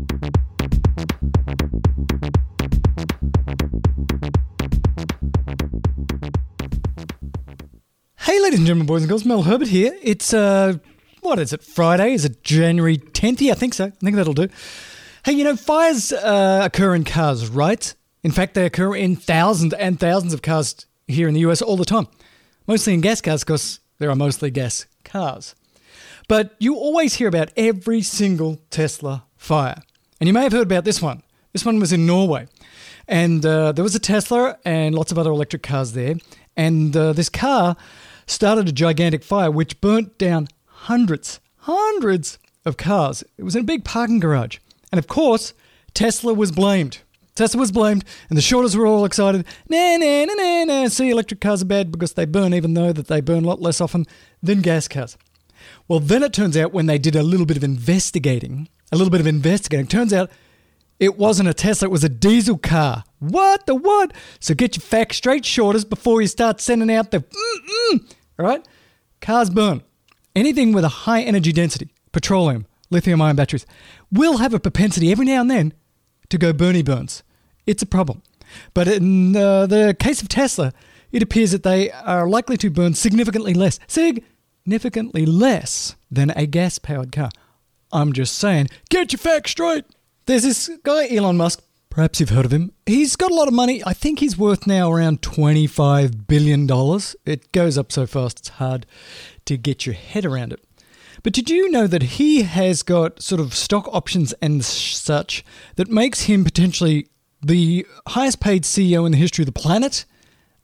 Hey, ladies and gentlemen, boys and girls, Mel Herbert here. It's, uh, what is it, Friday? Is it January 10th? Yeah, I think so. I think that'll do. Hey, you know, fires uh, occur in cars, right? In fact, they occur in thousands and thousands of cars here in the US all the time. Mostly in gas cars because there are mostly gas cars. But you always hear about every single Tesla fire. And you may have heard about this one. This one was in Norway. And uh, there was a Tesla and lots of other electric cars there. And uh, this car started a gigantic fire which burnt down hundreds, hundreds of cars. It was in a big parking garage. And of course, Tesla was blamed. Tesla was blamed, and the shorters were all excited. Nah, nah, nah, nah, nah. See, electric cars are bad because they burn, even though that they burn a lot less often than gas cars. Well, then it turns out when they did a little bit of investigating, a little bit of investigating, turns out it wasn't a Tesla, it was a diesel car. What the what? So get your facts straight, shorters, before you start sending out the mm-mm. All right? Cars burn. Anything with a high energy density, petroleum, lithium ion batteries, will have a propensity every now and then to go Bernie burns. It's a problem. But in uh, the case of Tesla, it appears that they are likely to burn significantly less, significantly less than a gas powered car. I'm just saying, get your facts straight. There's this guy, Elon Musk. Perhaps you've heard of him. He's got a lot of money. I think he's worth now around $25 billion. It goes up so fast, it's hard to get your head around it. But did you know that he has got sort of stock options and such that makes him potentially the highest paid CEO in the history of the planet?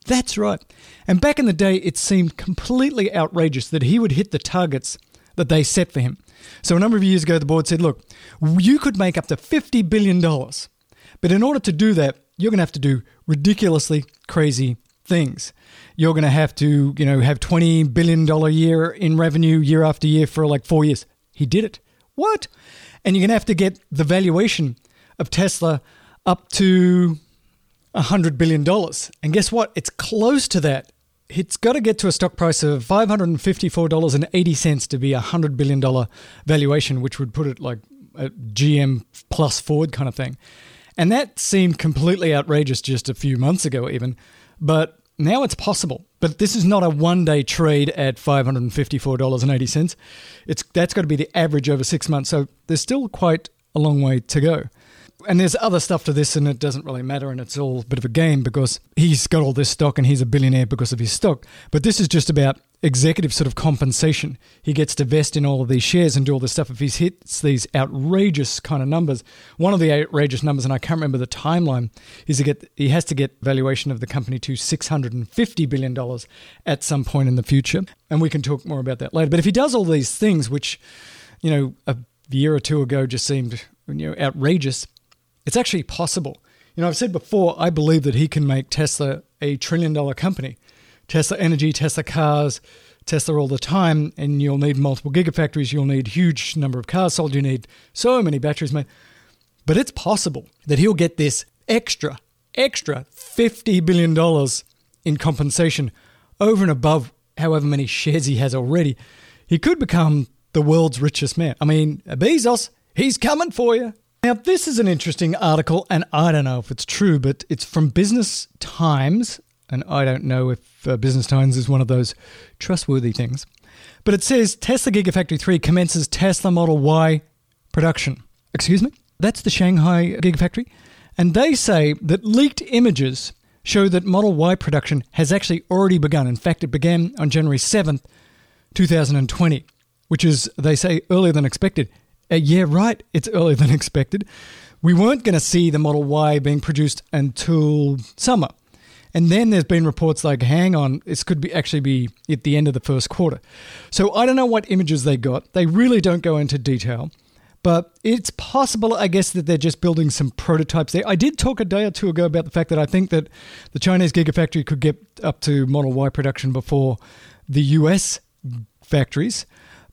That's right. And back in the day, it seemed completely outrageous that he would hit the targets that they set for him. So a number of years ago, the board said, look, you could make up to $50 billion. But in order to do that, you're going to have to do ridiculously crazy things. You're going to have to, you know, have $20 billion a year in revenue year after year for like four years. He did it. What? And you're going to have to get the valuation of Tesla up to $100 billion. And guess what? It's close to that. It's got to get to a stock price of $554.80 to be a $100 billion valuation, which would put it like a GM plus Ford kind of thing. And that seemed completely outrageous just a few months ago, even. But now it's possible. But this is not a one day trade at $554.80. It's, that's got to be the average over six months. So there's still quite a long way to go and there's other stuff to this, and it doesn't really matter, and it's all a bit of a game because he's got all this stock and he's a billionaire because of his stock. But this is just about executive sort of compensation. He gets to vest in all of these shares and do all this stuff if he hits these outrageous kind of numbers. One of the outrageous numbers, and I can't remember the timeline, is to get he has to get valuation of the company to six hundred and fifty billion dollars at some point in the future, and we can talk more about that later. But if he does all these things, which you know a year or two ago just seemed you know outrageous it's actually possible. You know, I've said before, I believe that he can make Tesla a trillion dollar company. Tesla Energy, Tesla cars, Tesla all the time, and you'll need multiple gigafactories. You'll need huge number of cars sold. You need so many batteries made. But it's possible that he'll get this extra, extra $50 billion in compensation over and above however many shares he has already. He could become the world's richest man. I mean, Bezos, he's coming for you. Now, this is an interesting article, and I don't know if it's true, but it's from Business Times, and I don't know if uh, Business Times is one of those trustworthy things. But it says Tesla Gigafactory 3 commences Tesla Model Y production. Excuse me? That's the Shanghai Gigafactory. And they say that leaked images show that Model Y production has actually already begun. In fact, it began on January 7th, 2020, which is, they say, earlier than expected. Uh, yeah, right. It's earlier than expected. We weren't going to see the Model Y being produced until summer. And then there's been reports like, hang on, this could be actually be at the end of the first quarter. So I don't know what images they got. They really don't go into detail. But it's possible, I guess, that they're just building some prototypes there. I did talk a day or two ago about the fact that I think that the Chinese Gigafactory could get up to Model Y production before the US factories.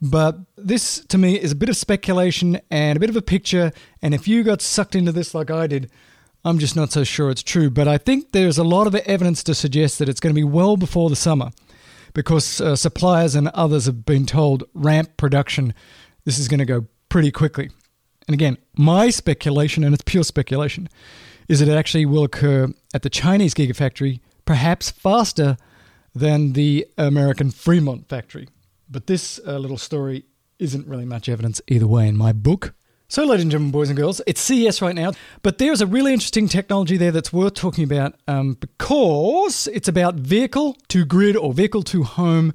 But this, to me, is a bit of speculation and a bit of a picture. And if you got sucked into this like I did, I'm just not so sure it's true. But I think there's a lot of evidence to suggest that it's going to be well before the summer because uh, suppliers and others have been told ramp production. This is going to go pretty quickly. and again, my speculation, and it's pure speculation, is that it actually will occur at the Chinese Gigafactory perhaps faster than the American Fremont factory. But this uh, little story isn't really much evidence either way in my book. So, ladies and gentlemen, boys and girls, it's CES right now, but there's a really interesting technology there that's worth talking about um, because it's about vehicle to grid or vehicle to home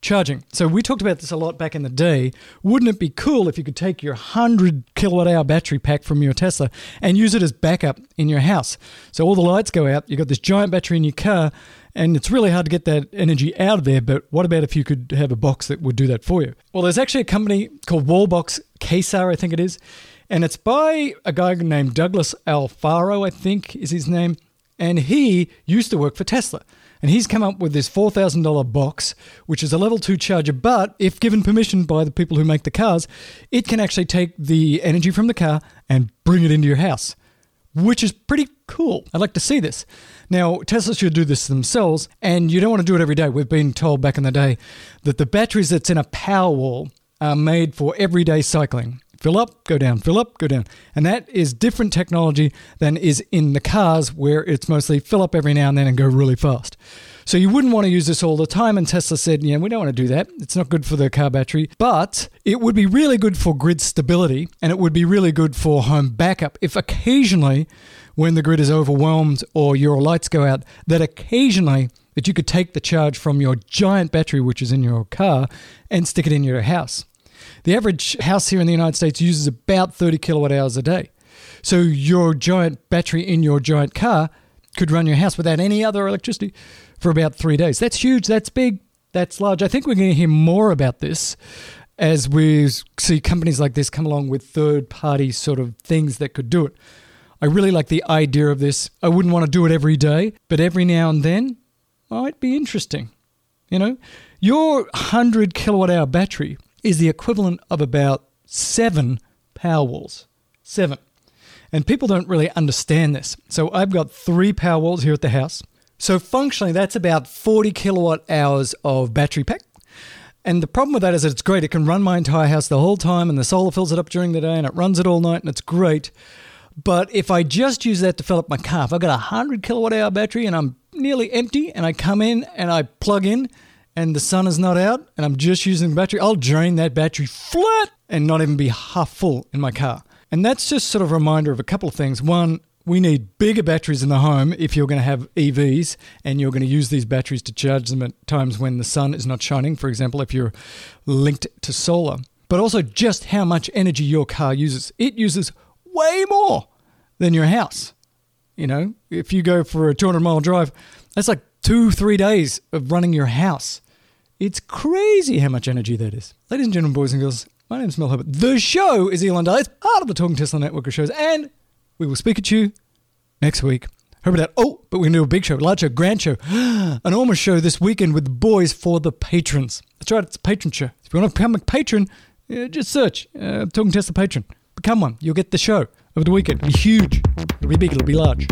charging. So we talked about this a lot back in the day. Wouldn't it be cool if you could take your 100 kilowatt hour battery pack from your Tesla and use it as backup in your house? So all the lights go out, you've got this giant battery in your car, and it's really hard to get that energy out of there. But what about if you could have a box that would do that for you? Well, there's actually a company called Wallbox Quasar, I think it is, and it's by a guy named Douglas Alfaro, I think is his name, and he used to work for Tesla. And he's come up with this $4,000 box, which is a level 2 charger, but if given permission by the people who make the cars, it can actually take the energy from the car and bring it into your house, which is pretty cool. I'd like to see this. Now, Tesla should do this themselves, and you don't want to do it every day. We've been told back in the day that the batteries that's in a Powerwall are made for everyday cycling fill up, go down, fill up, go down. And that is different technology than is in the cars where it's mostly fill up every now and then and go really fast. So you wouldn't want to use this all the time. And Tesla said, yeah, we don't want to do that. It's not good for the car battery, but it would be really good for grid stability and it would be really good for home backup if occasionally when the grid is overwhelmed or your lights go out, that occasionally that you could take the charge from your giant battery, which is in your car, and stick it in your house. The average house here in the United States uses about 30 kilowatt hours a day. So your giant battery in your giant car could run your house without any other electricity for about three days. That's huge. That's big. That's large. I think we're going to hear more about this as we see companies like this come along with third party sort of things that could do it. I really like the idea of this. I wouldn't want to do it every day, but every now and then might be interesting. You know, your 100 kilowatt hour battery is the equivalent of about seven Powerwalls. Seven. And people don't really understand this. So I've got three Powerwalls here at the house. So functionally, that's about 40 kilowatt hours of battery pack. And the problem with that is that it's great. It can run my entire house the whole time, and the solar fills it up during the day, and it runs it all night, and it's great. But if I just use that to fill up my car, if I've got a 100 kilowatt hour battery and I'm nearly empty, and I come in and I plug in, and the sun is not out and I'm just using the battery, I'll drain that battery flat and not even be half full in my car. And that's just sort of a reminder of a couple of things. One, we need bigger batteries in the home if you're going to have EVs and you're going to use these batteries to charge them at times when the sun is not shining, for example, if you're linked to solar. But also just how much energy your car uses. It uses way more than your house. You know, if you go for a 200 mile drive, that's like two, three days of running your house. It's crazy how much energy that is. Ladies and gentlemen, boys and girls, my name is Mel Herbert. The show is Elon Daily. It's part of the Talking Tesla network of shows, and we will speak at you next week. Herbert out. Oh, but we're going to do a big show, a large show, grand show, an enormous show this weekend with the boys for the patrons. That's right, it's a patron show. If you want to become a patron, uh, just search uh, Talking Tesla patron. Become one. You'll get the show over the weekend. It'll be huge. It'll be big. It'll be large.